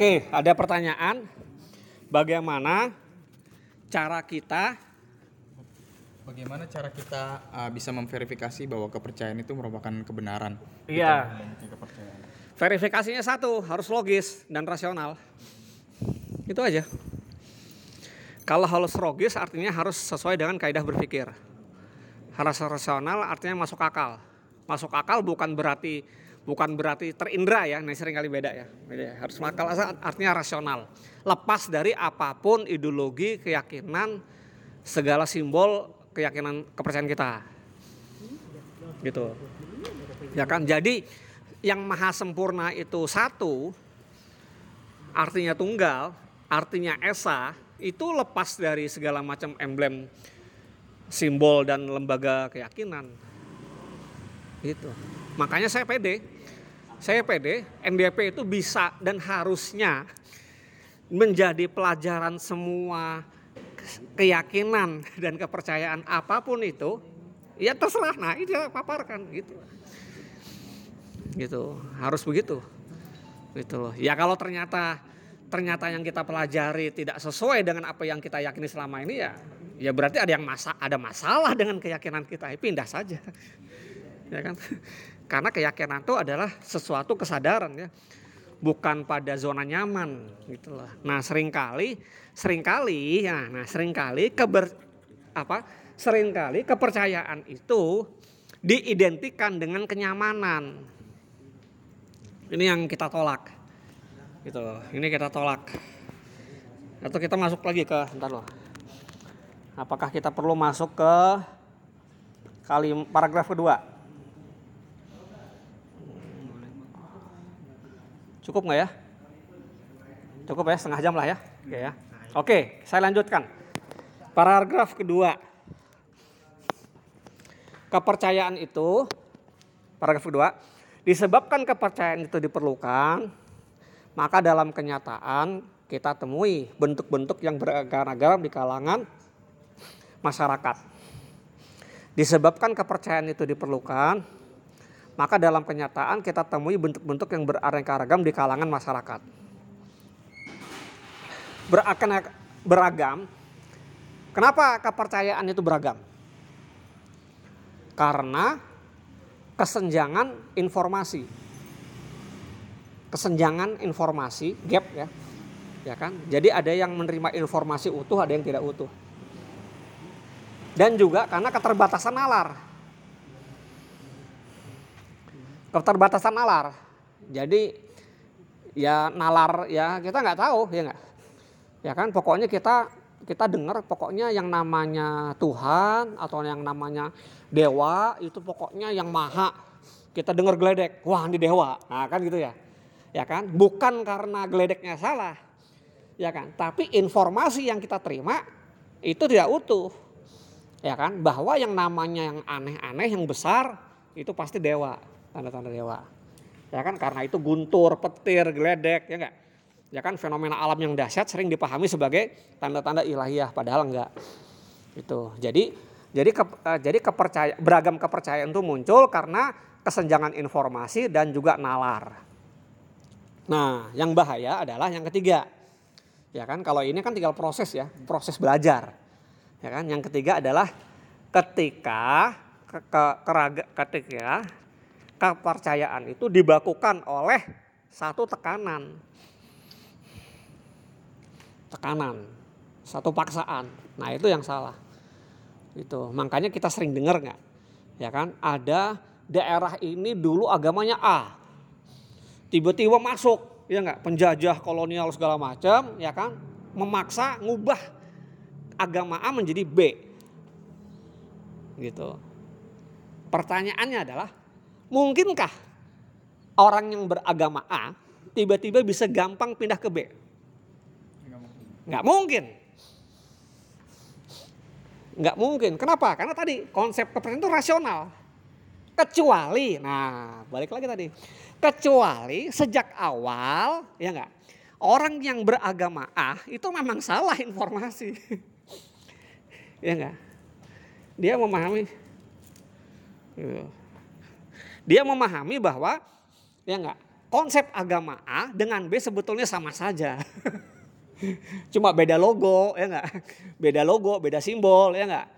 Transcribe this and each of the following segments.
Oke, ada pertanyaan. Bagaimana cara kita Bagaimana cara kita uh, bisa memverifikasi bahwa kepercayaan itu merupakan kebenaran? Iya. Kepercayaan. verifikasinya satu, harus logis dan rasional. Itu aja. Kalau harus logis artinya harus sesuai dengan kaidah berpikir. Harus rasional artinya masuk akal. Masuk akal bukan berarti bukan berarti terindra ya, ini sering kali beda ya. Beda. Harus akal artinya rasional. Lepas dari apa pun ideologi, keyakinan, segala simbol keyakinan kepercayaan kita. Gitu. Ya kan? Jadi yang maha sempurna itu satu, artinya tunggal, artinya esa, itu lepas dari segala macam emblem, simbol dan lembaga keyakinan. Gitu. Makanya saya pede. Saya pede, NDP itu bisa dan harusnya menjadi pelajaran semua keyakinan dan kepercayaan apa pun itu, ya terserah. Nah, itu paparkan gitu. Gitu, harus begitu. Gitu loh. Ya kalau ternyata ternyata yang kita pelajari tidak sesuai dengan apa yang kita yakini selama ini ya ya berarti ada yang masa ada masalah dengan keyakinan kita ya pindah saja ya kan karena keyakinan itu adalah sesuatu kesadaran ya. Bukan pada zona nyaman gitu loh. Nah sering kali sering kali ya nah sering kali keber apa sering kali kepercayaan itu diidentikan dengan kenyamanan. Ini yang kita tolak gitu ini kita tolak. Atau kita masuk lagi ke bentar loh. Apakah kita perlu masuk ke kali paragraf kedua cukup nggak ya? Cukup ya setengah jam lah ya. Oke ya. Oke saya lanjutkan. Paragraf kedua. Kepercayaan itu paragraf kedua disebabkan kepercayaan itu diperlukan maka dalam kenyataan kita temui bentuk-bentuk yang beragam-agam di kalangan masyarakat. Disebabkan kepercayaan itu diperlukan, maka dalam kenyataan kita temui bentuk-bentuk yang beraneka ragam di kalangan masyarakat. Berakan beragam. Kenapa kepercayaan itu beragam? Karena kesenjangan informasi kesenjangan informasi gap ya ya kan jadi ada yang menerima informasi utuh ada yang tidak utuh dan juga karena keterbatasan nalar keterbatasan nalar. Jadi ya nalar ya kita nggak tahu ya nggak? Ya kan pokoknya kita kita dengar pokoknya yang namanya Tuhan atau yang namanya dewa itu pokoknya yang maha. Kita dengar geledek wah ini dewa. Nah kan gitu ya. Ya kan? Bukan karena geledeknya salah ya kan? Tapi informasi yang kita terima itu tidak utuh. Ya kan? Bahwa yang namanya yang aneh-aneh yang besar itu pasti dewa tanda-tanda dewa. Ya kan karena itu guntur petir geledek ya enggak ya kan fenomena alam yang dahsyat sering dipahami sebagai tanda-tanda ilahiyah padahal enggak itu. Jadi jadi ke, jadi kepercayaan beragam kepercayaan itu muncul karena kesenjangan informasi dan juga nalar. Nah, yang bahaya adalah yang ketiga. Ya kan, kalau ini kan tinggal proses ya, proses belajar. Ya kan, yang ketiga adalah ketika ke, ke, keraga, ketika kepercayaan itu dibakukan oleh satu tekanan. Tekanan, satu paksaan. Nah, itu yang salah. Itu. Makanya kita sering dengar nggak? Ya kan, ada daerah ini dulu agamanya A, tiba-tiba masuk ya nggak penjajah kolonial segala macam ya kan memaksa ngubah agama A menjadi B gitu pertanyaannya adalah mungkinkah orang yang beragama A tiba-tiba bisa gampang pindah ke B? Nggak mungkin. Nggak mungkin. Kenapa? Karena tadi konsep kepercayaan itu rasional. Kecuali nah balik lagi tadi. Kecuali sejak awal, ya enggak, orang yang beragama A itu memang salah informasi. ya enggak? Dia memahami. Gitu. Dia memahami bahwa ya enggak, konsep agama A dengan B sebetulnya sama saja. Cuma beda logo ya enggak? Beda logo, beda simbol ya enggak?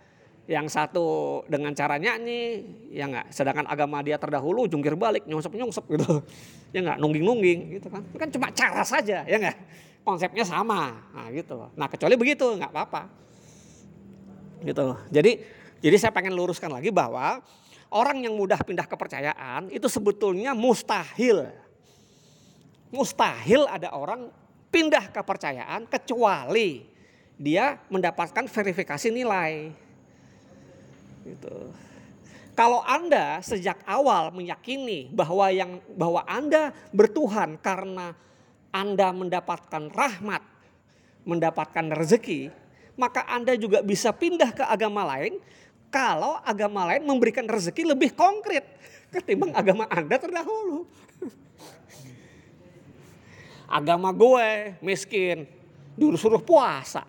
Yang satu dengan cara nyanyi ya enggak? Sedangkan agama dia terdahulu jungkir balik, nyungsep-nyungsep gitu. Ya enggak? Nungging-nungging gitu kan. Kan cuma cara saja ya enggak? Konsepnya sama. Nah gitu. Nah kecuali begitu enggak apa-apa. Gitu. Jadi jadi saya pengen luruskan lagi bahwa orang yang mudah pindah kepercayaan itu sebetulnya mustahil. Mustahil ada orang pindah kepercayaan kecuali dia mendapatkan verifikasi nilai. Gitu. Kalau Anda sejak awal meyakini bahwa yang bahwa Anda bertuhan karena Anda mendapatkan rahmat, mendapatkan rezeki, maka Anda juga bisa pindah ke agama lain kalau agama lain memberikan rezeki lebih konkret ketimbang agama Anda terdahulu. Agama gue miskin disuruh puasa.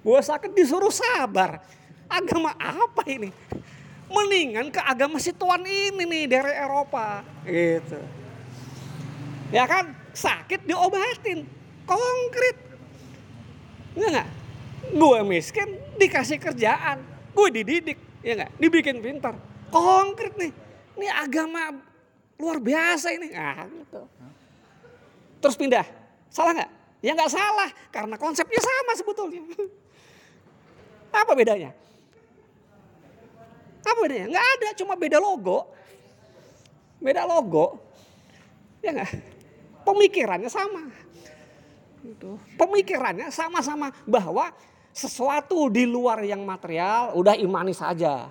Gue sakit disuruh sabar. Agama apa ini? Mendingan ke agama si tuan ini nih dari Eropa. Gitu. Ya kan? Sakit diobatin. Konkret. Enggak. Gue miskin dikasih kerjaan gue dididik ya enggak dibikin pintar konkret nih ini agama luar biasa ini ah gitu terus pindah. Salah nggak? Ya nggak salah, karena konsepnya sama sebetulnya. Apa bedanya? Apa bedanya? Nggak ada, cuma beda logo. Beda logo. Ya nggak? Pemikirannya sama. Gitu. Pemikirannya sama-sama bahwa sesuatu di luar yang material udah imani saja.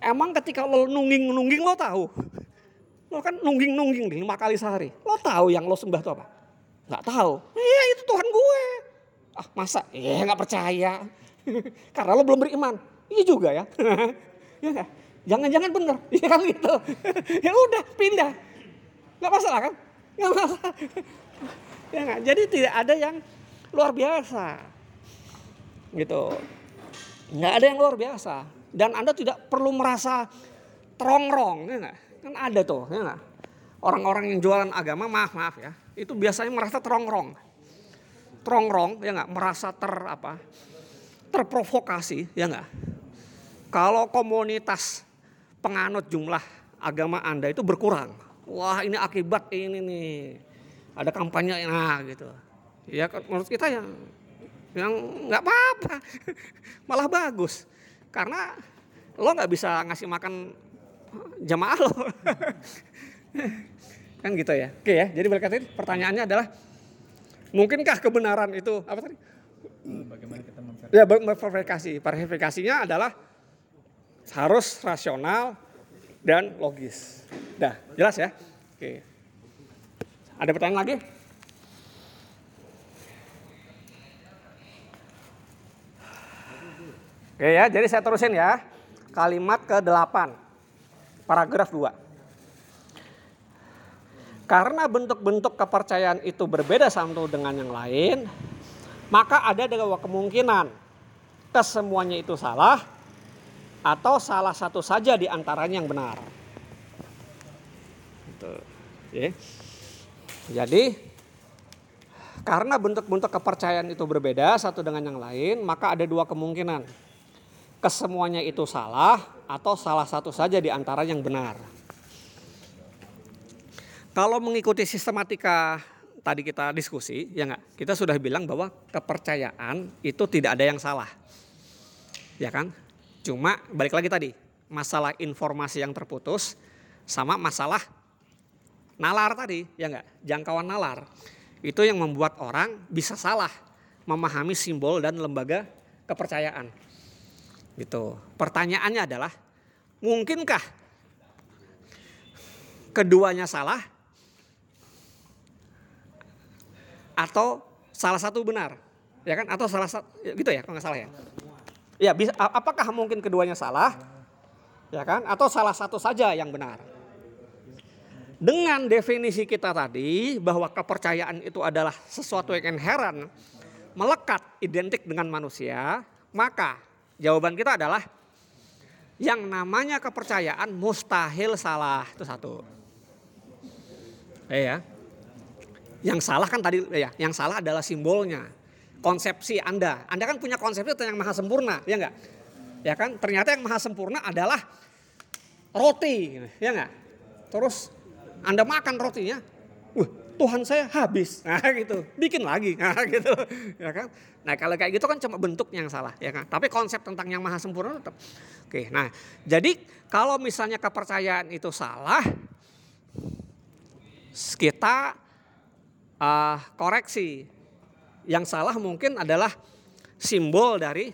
Emang ketika lo nungging-nungging lo tahu Lo kan nungging-nungging lima kali sehari. Lo tahu yang lo sembah itu apa? Gak tahu. Iya itu Tuhan gue. Ah masa? Iya gak percaya. Karena lo belum beriman. Iya juga ya. ya gak? Jangan-jangan bener. Iya kan gitu. ya udah pindah. Gak masalah kan? Gak masalah. ya gak? Jadi tidak ada yang luar biasa. Gitu. Nggak ada yang luar biasa. Dan Anda tidak perlu merasa terongrong. Ya? Kan ada tuh, ya? Orang-orang yang jualan agama, maaf maaf ya, itu biasanya merasa terongrong, terongrong, ya nggak, merasa ter apa, terprovokasi, ya nggak. Kalau komunitas penganut jumlah agama anda itu berkurang, wah ini akibat ini nih, ada kampanye, nah gitu. Ya menurut kita yang yang nggak apa-apa, malah bagus, karena lo nggak bisa ngasih makan jamaah lo. kan gitu ya. Oke ya, jadi balik pertanyaannya adalah mungkinkah kebenaran itu apa tadi? Bagaimana kita Ya, verifikasi. Verifikasinya adalah harus rasional dan logis. Dah, jelas ya? Oke. Ada pertanyaan lagi? Oke ya, jadi saya terusin ya. Kalimat ke-8 paragraf 2. Karena bentuk-bentuk kepercayaan itu berbeda satu dengan yang lain, maka ada dua kemungkinan. Kesemuanya itu salah atau salah satu saja di antaranya yang benar. Gitu. Jadi karena bentuk-bentuk kepercayaan itu berbeda satu dengan yang lain, maka ada dua kemungkinan kesemuanya itu salah atau salah satu saja di antara yang benar. Kalau mengikuti sistematika tadi kita diskusi, ya enggak, kita sudah bilang bahwa kepercayaan itu tidak ada yang salah. Ya kan? Cuma balik lagi tadi, masalah informasi yang terputus sama masalah nalar tadi, ya enggak? Jangkauan nalar. Itu yang membuat orang bisa salah memahami simbol dan lembaga kepercayaan. Gitu. Pertanyaannya adalah, mungkinkah keduanya salah atau salah satu benar? Ya kan? Atau salah satu gitu ya, kalau nggak salah ya. Ya, bisa apakah mungkin keduanya salah? Ya kan? Atau salah satu saja yang benar? Dengan definisi kita tadi bahwa kepercayaan itu adalah sesuatu yang inherent, melekat, identik dengan manusia, maka Jawaban kita adalah yang namanya kepercayaan mustahil salah. Itu satu. Eh ya. Yang salah kan tadi ya, yang salah adalah simbolnya. Konsepsi Anda. Anda kan punya konsepsi tentang yang maha sempurna, ya enggak? Ya kan? Ternyata yang maha sempurna adalah roti, ya enggak? Terus Anda makan rotinya, wah Tuhan saya habis, nah gitu, bikin lagi, nah gitu, ya kan? Nah kalau kayak gitu kan cuma bentuknya yang salah, ya kan? Tapi konsep tentang yang maha sempurna tetap. Oke, nah jadi kalau misalnya kepercayaan itu salah, kita uh, koreksi. Yang salah mungkin adalah simbol dari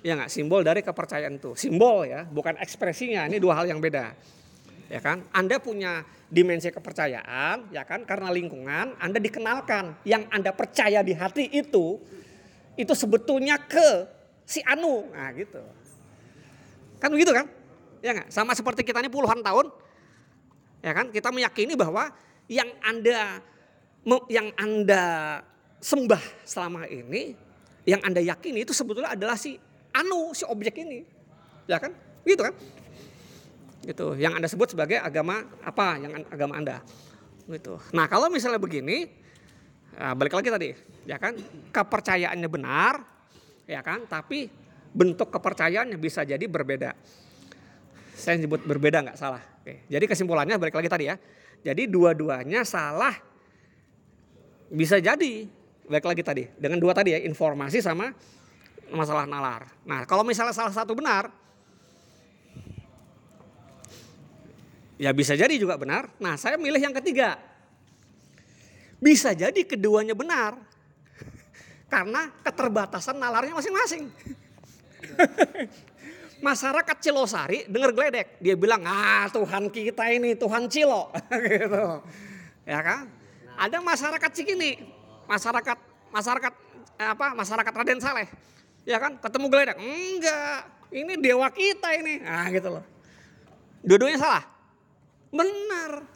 ya nggak simbol dari kepercayaan itu simbol ya bukan ekspresinya ini dua hal yang beda ya kan? Anda punya dimensi kepercayaan ya kan? Karena lingkungan anda dikenalkan. Yang anda percaya di hati itu itu sebetulnya ke si anu. Nah gitu. Kan begitu kan? Ya nggak? Sama seperti kita ini puluhan tahun ya kan? Kita meyakini bahwa yang anda yang anda sembah selama ini, yang Anda yakini itu sebetulnya adalah si anu, si objek ini. Ya kan? Gitu kan? Gitu. Yang Anda sebut sebagai agama apa? Yang agama Anda. Gitu. Nah, kalau misalnya begini, ya balik lagi tadi, ya kan? Kepercayaannya benar, ya kan? Tapi bentuk kepercayaannya bisa jadi berbeda. Saya sebut berbeda nggak salah. Oke. Jadi kesimpulannya balik lagi tadi ya. Jadi dua-duanya salah bisa jadi baik lagi tadi dengan dua tadi ya informasi sama masalah nalar. Nah kalau misalnya salah satu benar, ya bisa jadi juga benar. Nah saya milih yang ketiga, bisa jadi keduanya benar. Karena keterbatasan nalarnya masing-masing. Masyarakat Cilosari dengar geledek, dia bilang ah Tuhan kita ini Tuhan Cilo, gitu, ya kan? Ada masyarakat Cikini, masyarakat masyarakat eh, apa masyarakat Raden Saleh. Ya kan? Ketemu geledak enggak. Ini dewa kita ini. Ah gitu loh. Dua-duanya salah benar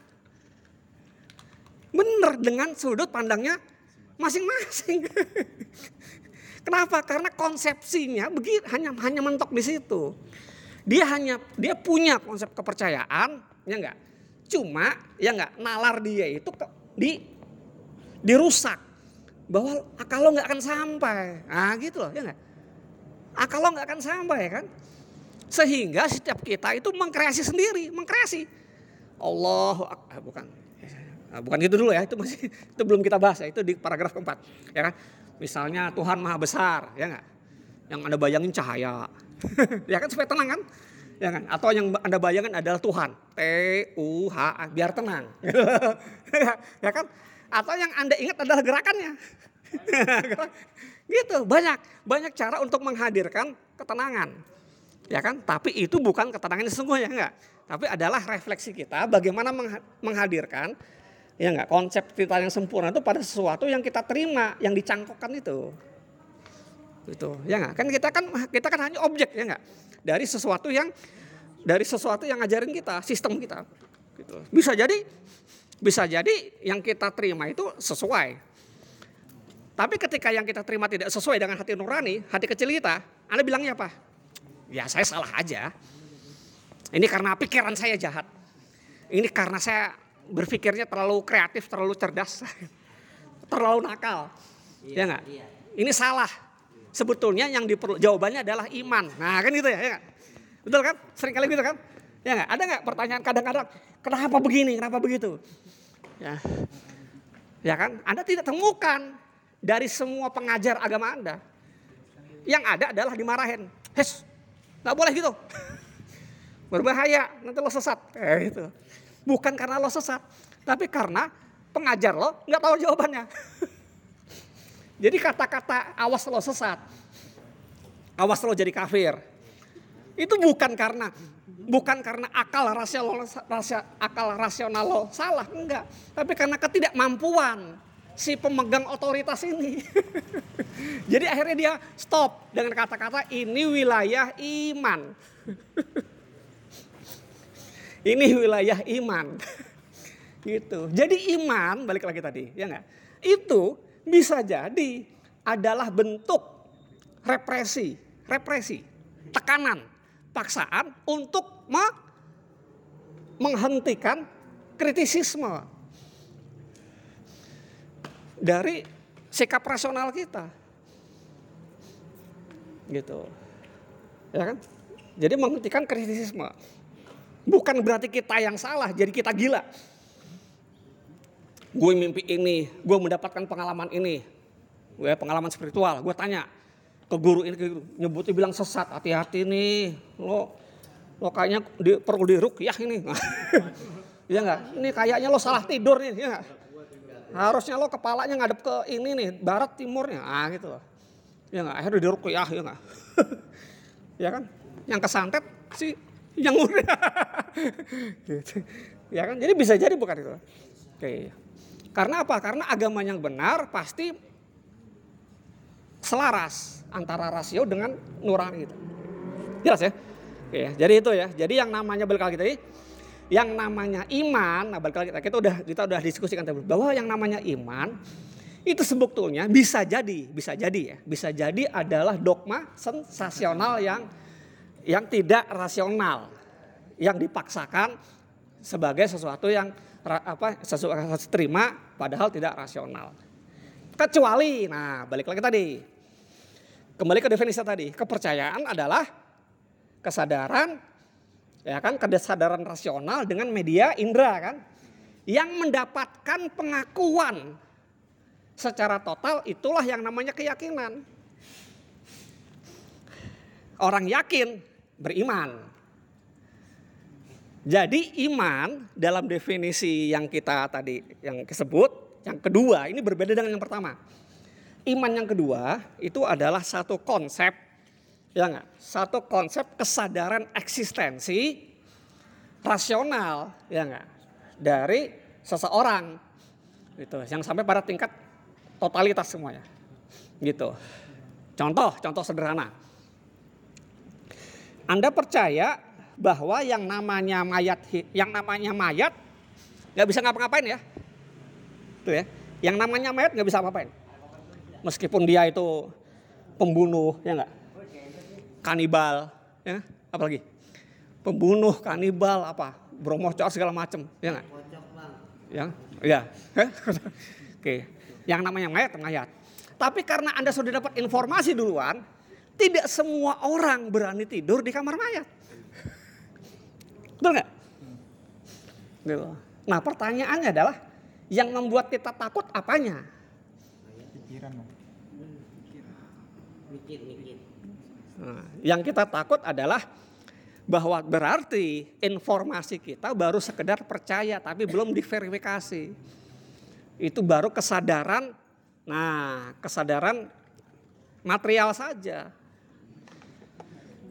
benar dengan sudut pandangnya masing-masing kenapa karena konsepsinya begitu hanya hanya mentok di situ dia hanya dia punya konsep kepercayaan ya enggak cuma ya enggak nalar dia itu ke, di dirusak bahwa akal lo nggak akan sampai. Nah gitu loh, ya nggak? Akal lo nggak akan sampai kan? Sehingga setiap kita itu mengkreasi sendiri, mengkreasi. Allah, ah, bukan, ah, bukan gitu dulu ya, itu masih itu belum kita bahas ya, itu di paragraf keempat, ya kan? Misalnya Tuhan maha besar, ya nggak? Yang anda bayangin cahaya, ya kan supaya tenang kan? Ya kan? Atau yang anda bayangkan adalah Tuhan, T U H A, biar tenang, ya kan? atau yang Anda ingat adalah gerakannya. gitu, banyak banyak cara untuk menghadirkan ketenangan. Ya kan? Tapi itu bukan ketenangan sesungguhnya enggak. Tapi adalah refleksi kita bagaimana menghadirkan ya enggak konsep kita yang sempurna itu pada sesuatu yang kita terima, yang dicangkokkan itu. Itu, ya enggak? Kan kita kan kita kan hanya objek ya enggak? Dari sesuatu yang dari sesuatu yang ngajarin kita, sistem kita. Gitu. Bisa jadi bisa jadi yang kita terima itu sesuai. Tapi ketika yang kita terima tidak sesuai dengan hati nurani, hati kecil kita, Anda bilangnya apa? Ya saya salah aja. Ini karena pikiran saya jahat. Ini karena saya berpikirnya terlalu kreatif, terlalu cerdas, terlalu nakal. Iya, ya enggak? Iya. Ini salah. Sebetulnya yang diperlu jawabannya adalah iman. Nah kan gitu ya, ya gak? Betul kan? Sering kali gitu kan? Ya enggak? Ada enggak pertanyaan kadang-kadang, kenapa begini, kenapa begitu? Ya. Ya kan? Anda tidak temukan dari semua pengajar agama Anda. Yang ada adalah dimarahin. Hes, nggak boleh gitu. Berbahaya, nanti lo sesat. Eh, itu. Bukan karena lo sesat, tapi karena pengajar lo nggak tahu jawabannya. Jadi kata-kata awas lo sesat, awas lo jadi kafir. Itu bukan karena bukan karena akal rasional, akal rasional lo salah, enggak. Tapi karena ketidakmampuan si pemegang otoritas ini. Jadi akhirnya dia stop dengan kata-kata ini wilayah iman. ini wilayah iman. gitu. Jadi iman, balik lagi tadi, ya enggak? Itu bisa jadi adalah bentuk represi, represi, tekanan, paksaan untuk menghentikan kritisisme. Dari sikap rasional kita. Gitu. Ya kan? Jadi menghentikan kritisisme. Bukan berarti kita yang salah, jadi kita gila. Gue mimpi ini, gue mendapatkan pengalaman ini. Gue pengalaman spiritual, gue tanya ke guru ini, nyebutnya bilang sesat, hati-hati nih. Lo lo kayaknya di, perlu dirukyah ini. Iya enggak? Ini kayaknya lo salah tidur nih, ya enggak? Harusnya lo kepalanya ngadep ke ini nih, barat timurnya. Ah gitu loh. Ya enggak? Akhirnya dirukyah, ya enggak? ya kan? Yang kesantet sih yang udah. gitu. Ya kan? Jadi bisa jadi bukan itu. Oke. Karena apa? Karena agama yang benar pasti selaras antara rasio dengan nurani itu. Jelas ya? Oke, jadi itu ya. Jadi yang namanya balik lagi tadi yang namanya iman, nah balik lagi kita udah kita udah diskusikan tadi bahwa yang namanya iman itu sebetulnya bisa jadi, bisa jadi ya, bisa jadi adalah dogma sensasional yang yang tidak rasional, yang dipaksakan sebagai sesuatu yang apa sesuatu terima padahal tidak rasional. Kecuali, nah balik lagi tadi, kembali ke definisi tadi, kepercayaan adalah kesadaran ya kan kesadaran rasional dengan media indera kan yang mendapatkan pengakuan secara total itulah yang namanya keyakinan. Orang yakin beriman. Jadi iman dalam definisi yang kita tadi yang disebut, yang kedua ini berbeda dengan yang pertama. Iman yang kedua itu adalah satu konsep ya enggak? Satu konsep kesadaran eksistensi rasional ya enggak? Dari seseorang gitu yang sampai pada tingkat totalitas semuanya. Gitu. Contoh, contoh sederhana. Anda percaya bahwa yang namanya mayat yang namanya mayat nggak bisa ngapa-ngapain ya. Tuh ya. Yang namanya mayat nggak bisa apa-apain. Meskipun dia itu pembunuh ya enggak? Kanibal ya, apalagi? Pembunuh, kanibal apa? Bromocor segala macam, ya enggak? Ya, ya. Oke. Yang namanya mayat, mayat. Tapi karena Anda sudah dapat informasi duluan, tidak semua orang berani tidur di kamar mayat. Betul nggak? Gitu. Nah pertanyaannya adalah, yang membuat kita takut apanya? Pikiran. Mikir, mikir. Yang kita takut adalah bahwa berarti informasi kita baru sekedar percaya tapi belum diverifikasi. Itu baru kesadaran, nah kesadaran material saja.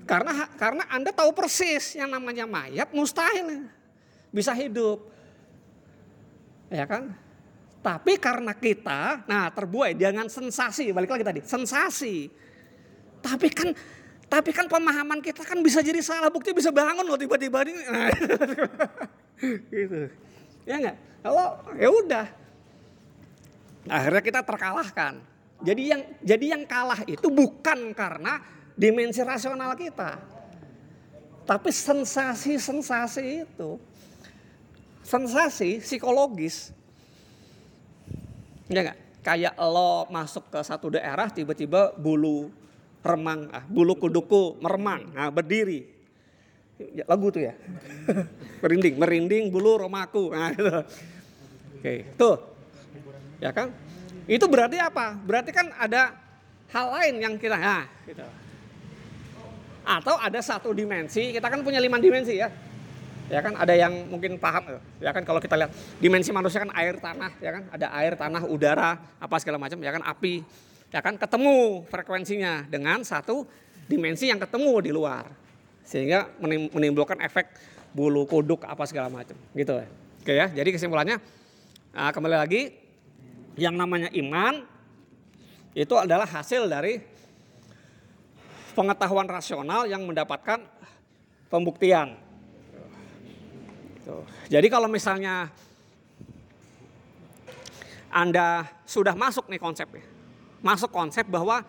Karena karena Anda tahu persis yang namanya mayat mustahil bisa hidup. Ya kan? Tapi karena kita, nah terbuai dengan sensasi, balik lagi tadi, sensasi. Tapi kan tapi kan pemahaman kita kan bisa jadi salah bukti bisa bangun loh tiba-tiba ini. Gitu. Ya enggak? Kalau ya udah. Akhirnya kita terkalahkan. Jadi yang jadi yang kalah itu bukan karena dimensi rasional kita. Tapi sensasi-sensasi itu. Sensasi psikologis. Ya enggak? Kayak lo masuk ke satu daerah tiba-tiba bulu remang, ah, bulu kuduku meremang, nah, berdiri. Ya, lagu tuh ya. merinding, merinding bulu romaku. Nah, gitu. Oke, tuh. Ya kan? Itu berarti apa? Berarti kan ada hal lain yang kita, nah, gitu. Atau ada satu dimensi, kita kan punya lima dimensi ya. Ya kan ada yang mungkin paham ya kan kalau kita lihat dimensi manusia kan air tanah ya kan ada air tanah udara apa segala macam ya kan api ya kan ketemu frekuensinya dengan satu dimensi yang ketemu di luar. Sehingga menimbulkan efek bulu kuduk apa segala macam gitu. Ya oke ya jadi kesimpulannya nah, kembali lagi yang namanya iman itu adalah hasil dari pengetahuan rasional yang mendapatkan pembuktian. Jadi kalau misalnya anda sudah masuk nih konsepnya masuk konsep bahwa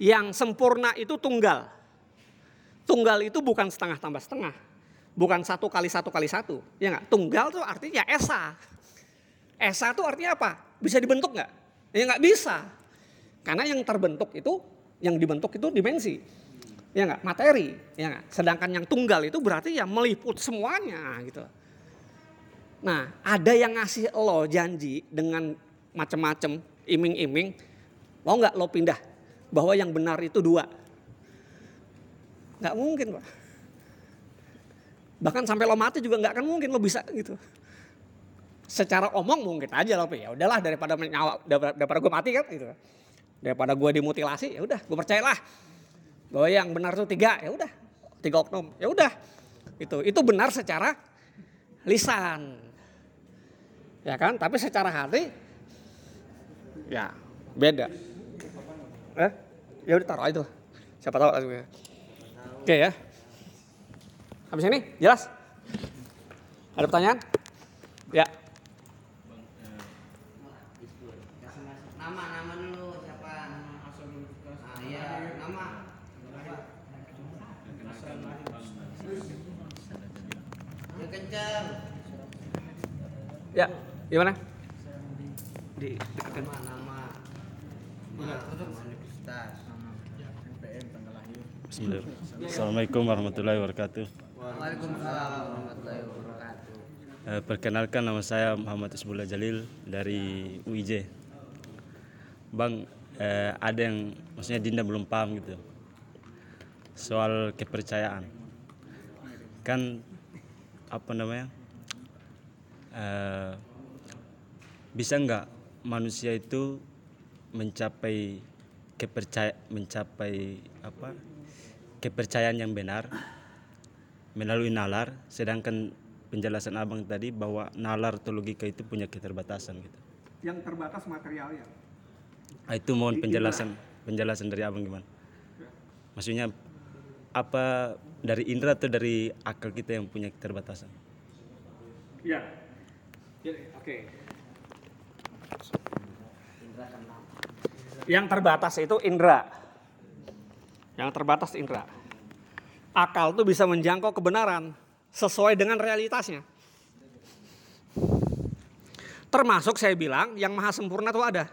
yang sempurna itu tunggal. Tunggal itu bukan setengah tambah setengah. Bukan satu kali satu kali satu. Ya enggak? Tunggal itu artinya esa. Esa itu artinya apa? Bisa dibentuk nggak? Ya nggak bisa. Karena yang terbentuk itu, yang dibentuk itu dimensi. Ya nggak? Materi. Ya nggak? Sedangkan yang tunggal itu berarti ya meliput semuanya gitu. Nah, ada yang ngasih lo janji dengan macam-macam iming-iming, mau nggak lo pindah bahwa yang benar itu dua? Nggak mungkin, Pak. Bahkan sampai lo mati juga nggak akan mungkin lo bisa gitu. Secara omong mungkin aja lo, ya udahlah daripada nyawa daripada, daripada gue mati kan gitu. Daripada gue dimutilasi, ya udah gue percayalah bahwa yang benar itu tiga, ya udah tiga oknum, ya udah itu itu benar secara lisan, ya kan? Tapi secara hati, ya beda. Eh, ya udah taruh itu, siapa tahu lah. Oke ya. Habis ini jelas? Ada pertanyaan? Ya. Nama, nama dulu siapa? Ah, iya, nama. Yang kencang. Ya, gimana? Di deketin. Nama, nama. Nama, nama universitas. Bismillah. Assalamualaikum warahmatullahi wabarakatuh. Waalaikumsalam warahmatullahi wabarakatuh. Eh, perkenalkan nama saya Muhammad Isbullah Jalil dari UIJ. Bang, eh, ada yang maksudnya Dinda belum paham gitu soal kepercayaan. Kan apa namanya? Eh, bisa nggak manusia itu mencapai kepercaya mencapai apa kepercayaan yang benar melalui nalar sedangkan penjelasan abang tadi bahwa nalar atau logika itu punya keterbatasan gitu Yang terbatas materialnya. Ah, itu mohon penjelasan penjelasan dari abang gimana maksudnya apa dari indera atau dari akal kita yang punya keterbatasan Ya. Ya, Oke. Yang terbatas itu indera. Yang terbatas indera. Akal tuh bisa menjangkau kebenaran sesuai dengan realitasnya. Termasuk saya bilang yang maha sempurna itu ada.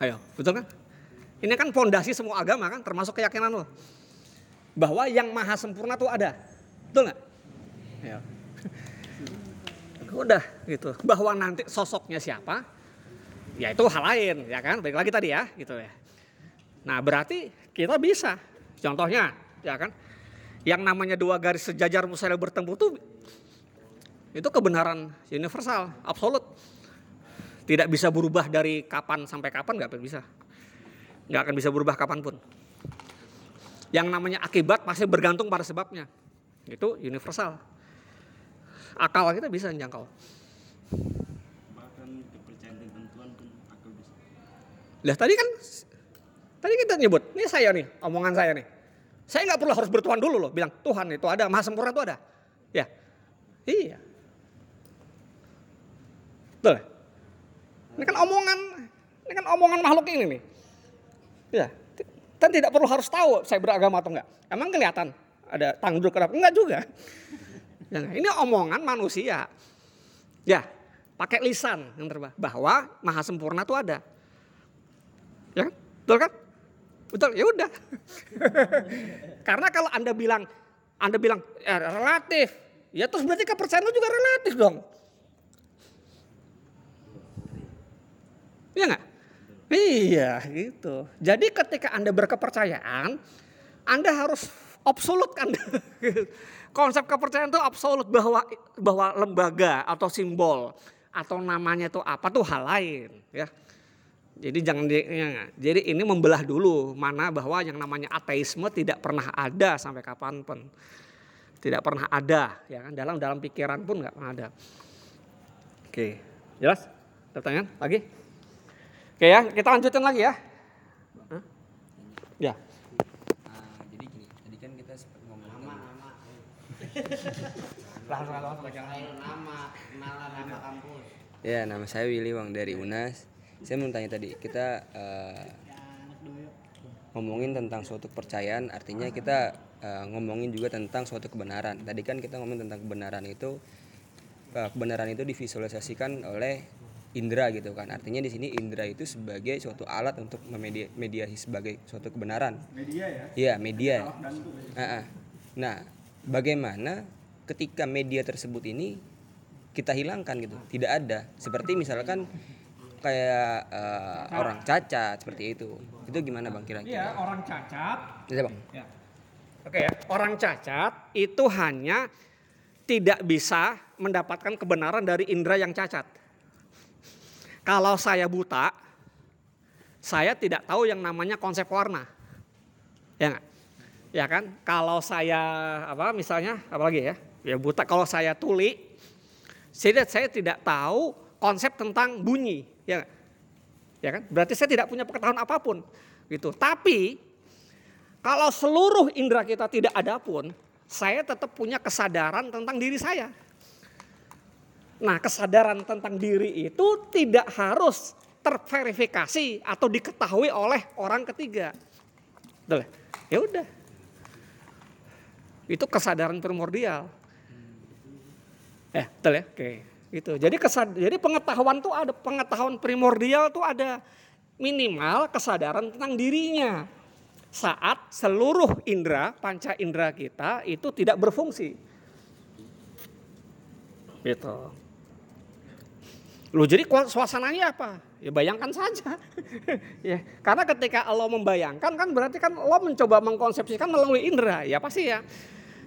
Ayo, betul kan? Ini kan fondasi semua agama kan, termasuk keyakinan lo. Bahwa yang maha sempurna itu ada. Betul nggak? Ya. Udah gitu. Bahwa nanti sosoknya siapa, ya itu hal lain, ya kan? Baik lagi tadi ya, gitu ya. Nah berarti kita bisa. Contohnya, ya kan? Yang namanya dua garis sejajar misalnya bertemu tuh itu kebenaran universal, absolut. Tidak bisa berubah dari kapan sampai kapan nggak bisa. Nggak akan bisa berubah kapan pun. Yang namanya akibat pasti bergantung pada sebabnya. Itu universal. Akal kita bisa menjangkau. bahkan kepercayaan tentang Tuhan pun akal bisa Lah tadi kan tadi kita nyebut, ini saya nih, omongan saya nih. Saya nggak perlu harus bertuhan dulu loh, bilang Tuhan itu ada, Maha Sempurna itu ada. Ya, iya. Betul. Ini kan omongan, ini kan omongan makhluk ini nih. Ya, dan tidak perlu harus tahu saya beragama atau enggak. Emang kelihatan ada tangduk kenapa? Enggak juga. Ya, ini omongan manusia. Ya, pakai lisan yang terbah bahwa maha sempurna itu ada. Ya, kan? betul kan? Betul, ya udah. Karena kalau Anda bilang Anda bilang ya, relatif, ya terus berarti kepercayaan lu juga relatif dong. Iya nggak? Iya gitu. Jadi ketika Anda berkepercayaan, Anda harus absolut kan. Konsep kepercayaan itu absolut bahwa bahwa lembaga atau simbol atau namanya itu apa tuh hal lain ya. Jadi jangan di, ya, jadi ini membelah dulu mana bahwa yang namanya ateisme tidak pernah ada sampai kapan pun. Tidak pernah ada ya kan dalam dalam pikiran pun nggak pernah ada. Oke, jelas? Pertanyaan lagi? Oke ya, kita lanjutin lagi ya. Hah? Ya. Ah, jadi gini, tadi kan kita sempat ngomongin nama, nama. Ayo nama, kenalan nama kampus. Ya, nama saya Willy Wang dari UNAS. Saya mau tanya tadi, kita eh, ngomongin tentang suatu kepercayaan, artinya kita eh, ngomongin juga tentang suatu kebenaran. Tadi kan kita ngomongin tentang kebenaran itu, eh, kebenaran itu divisualisasikan oleh indera gitu kan. Artinya di sini indera itu sebagai suatu alat untuk memedia mediasi sebagai suatu kebenaran. Media ya? Iya, media. Ah, ah. Nah, bagaimana ketika media tersebut ini kita hilangkan gitu, tidak ada. Seperti misalkan kayak eh, orang cacat seperti itu. Itu gimana bang kira-kira? Iya, orang cacat Iya, bang. Ya. Oke ya, orang cacat itu hanya tidak bisa mendapatkan kebenaran dari indera yang cacat. Kalau saya buta, saya tidak tahu yang namanya konsep warna. Ya nggak? Ya kan? Kalau saya apa misalnya apalagi ya? Ya buta kalau saya tuli, saya, saya tidak tahu konsep tentang bunyi, ya? Ya kan? Berarti saya tidak punya pengetahuan apa pun gitu. Tapi kalau seluruh indera kita tidak ada pun, saya tetap punya kesadaran tentang diri saya. Nah, kesadaran tentang diri itu tidak harus terverifikasi atau diketahui oleh orang ketiga. Ya? Ya udah. Itu kesadaran primordial. Eh, betul ya? Oke. Gitu. Jadi kesad jadi pengetahuan tuh ada pengetahuan primordial tuh ada minimal kesadaran tentang dirinya saat seluruh indera, panca indera kita itu tidak berfungsi. Gitu. Loh jadi suasananya apa? Ya bayangkan saja. ya, karena ketika Allah membayangkan kan berarti kan Allah mencoba mengkonsepsikan melalui indera. Ya pasti ya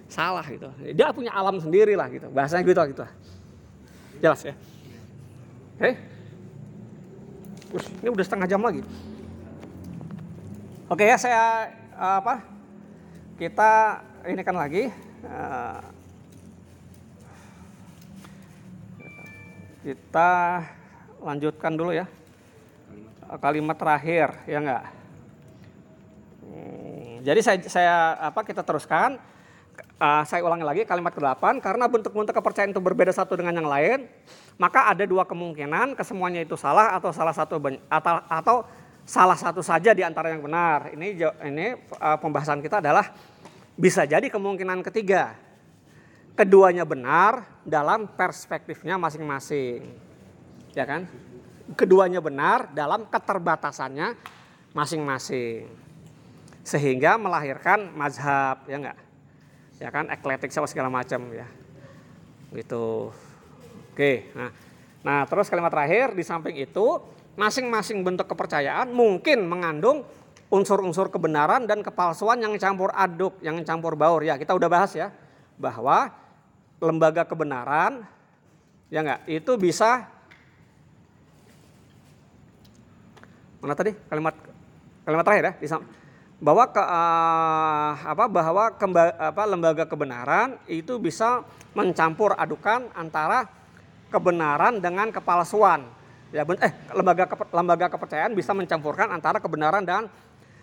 salah gitu. Dia punya alam sendiri lah gitu. Bahasanya gitu gitu. Jelas ya. Oke. Ush, ini udah setengah jam lagi. Oke ya saya eh, apa? Kita ini kan lagi eh, kita lanjutkan dulu ya kalimat terakhir ya enggak. Hmm, Jadi saya, saya apa kita teruskan Eh, saya ulangi lagi kalimat ke-8 karena bentuk-bentuk kepercayaan itu berbeda satu dengan yang lain maka ada dua kemungkinan kesemuanya itu salah atau salah satu atau, atau salah satu saja di antara yang benar. Ini ini eh, pembahasan kita adalah bisa jadi kemungkinan ketiga. Keduanya benar dalam perspektifnya masing-masing. Ya kan? Keduanya benar dalam keterbatasannya masing-masing. Sehingga melahirkan mazhab, ya enggak? Ya kan, ekletik sama segala macam ya. Gitu. Oke, nah, nah terus kalimat terakhir di samping itu masing-masing bentuk kepercayaan mungkin mengandung unsur-unsur kebenaran dan kepalsuan yang campur aduk, yang campur baur. Ya kita udah bahas ya bahwa lembaga kebenaran ya enggak itu bisa mana tadi kalimat kalimat terakhir ya bahwa ke, eh, apa bahwa kemba- apa, lembaga kebenaran itu bisa mencampur adukan antara kebenaran dengan kepalsuan. Ya, eh lembaga lembaga kepercayaan bisa mencampurkan antara kebenaran dan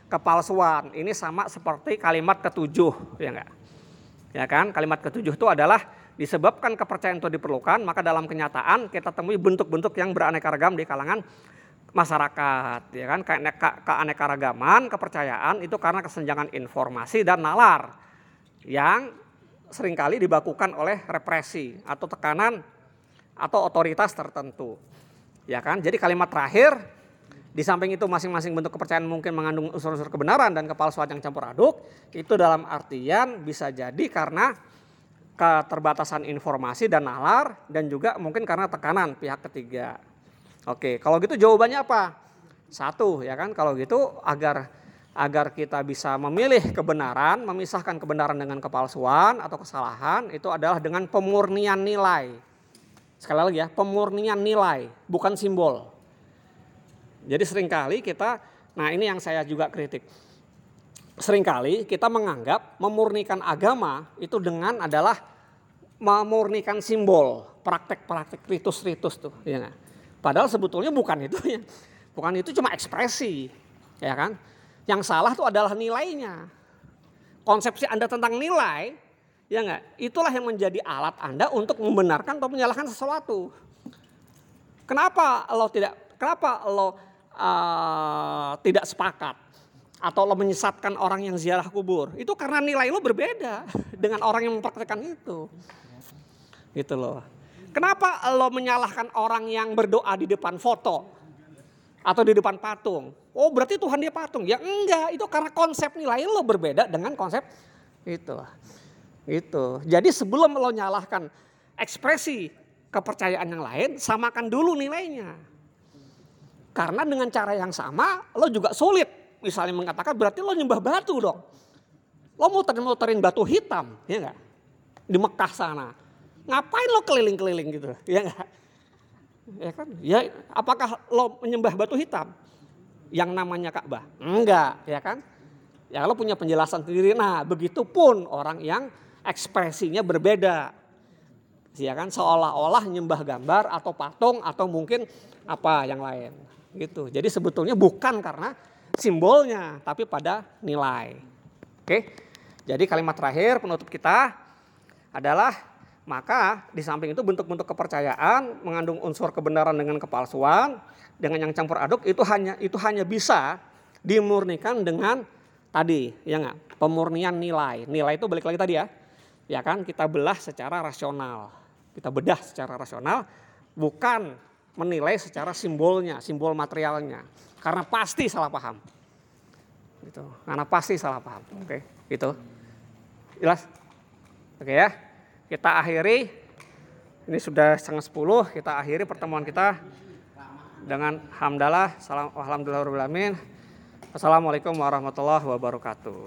kepalsuan. Ini sama seperti kalimat ketujuh, ya enggak? Ya kan? Kalimat ketujuh itu adalah disebabkan kepercayaan itu diperlukan, maka dalam kenyataan kita temui bentuk-bentuk yang beraneka ragam di kalangan masyarakat, ya kan? Ke- ke- Keanekaragaman kepercayaan itu karena kesenjangan informasi dan nalar yang sering kali dibakukan oleh represi atau tekanan atau otoritas tertentu. Ya kan? Jadi kalimat terakhir di samping itu masing-masing bentuk kepercayaan mungkin mengandung unsur-unsur kebenaran dan kepalsuan yang campur aduk. Itu dalam artian bisa jadi karena keterbatasan informasi dan nalar dan juga mungkin karena tekanan pihak ketiga. Oke, kalau gitu jawabannya apa? Satu ya kan, kalau gitu agar agar kita bisa memilih kebenaran, memisahkan kebenaran dengan kepalsuan atau kesalahan itu adalah dengan pemurnian nilai. Sekali lagi ya, pemurnian nilai, bukan simbol. Jadi sering kali kita, nah ini yang saya juga kritik. Seringkali kita menganggap memurnikan agama itu dengan adalah memurnikan simbol, praktek-praktek ritus-ritus tuh, ya? Padahal sebetulnya bukan itu ya. Bukan itu cuma ekspresi, ya kan? Yang salah tuh adalah nilainya. Konsepsi Anda tentang nilai, ya nggak? Itulah yang menjadi alat Anda untuk membenarkan atau menyalahkan sesuatu. Kenapa lo tidak? Kenapa lo uh, tidak sepakat? Atau lo menyesatkan orang yang ziarah kubur? Itu karena nilai lo berbeda dengan orang yang mempraktekkan itu. Gitu loh. Kenapa lo menyalahkan orang yang berdoa di depan foto atau di depan patung? Oh berarti Tuhan dia patung? Ya enggak, itu karena konsep nilai lo berbeda dengan konsep itu. Gitu. Jadi sebelum lo nyalahkan ekspresi kepercayaan yang lain, samakan dulu nilainya. Karena dengan cara yang sama, lo juga sulit. Misalnya mengatakan berarti lo nyembah batu dong. Lo muter-muterin batu hitam, ya enggak? Di Mekah sana. Ngapain lo keliling-keliling gitu, ya? Ya kan? Ya, apakah lo menyembah batu hitam? Yang namanya Ka'bah? Enggak, ya kan? Ya lo punya penjelasan sendiri. Nah, begitupun orang yang ekspresinya berbeda. Ya kan seolah-olah nyembah gambar atau patung atau mungkin apa yang lain gitu. Jadi sebetulnya bukan karena simbolnya tapi pada nilai. Oke. Jadi kalimat terakhir penutup kita adalah maka di samping itu bentuk-bentuk kepercayaan mengandung unsur kebenaran dengan kepalsuan dengan yang campur aduk itu hanya itu hanya bisa dimurnikan dengan tadi ya nggak? Pemurnian nilai. Nilai itu balik lagi tadi ya. Ya kan? Kita belah secara rasional. Kita bedah secara rasional bukan menilai secara simbolnya simbol materialnya. Karena pasti salah paham. Gitu. Karena pasti salah paham. Oke? Gitu. Jelas? Oke ya kita akhiri. Ini sudah setengah sepuluh kita akhiri pertemuan kita dengan hamdalah. Salam alhamdulillah Assalamualaikum warahmatullahi wabarakatuh.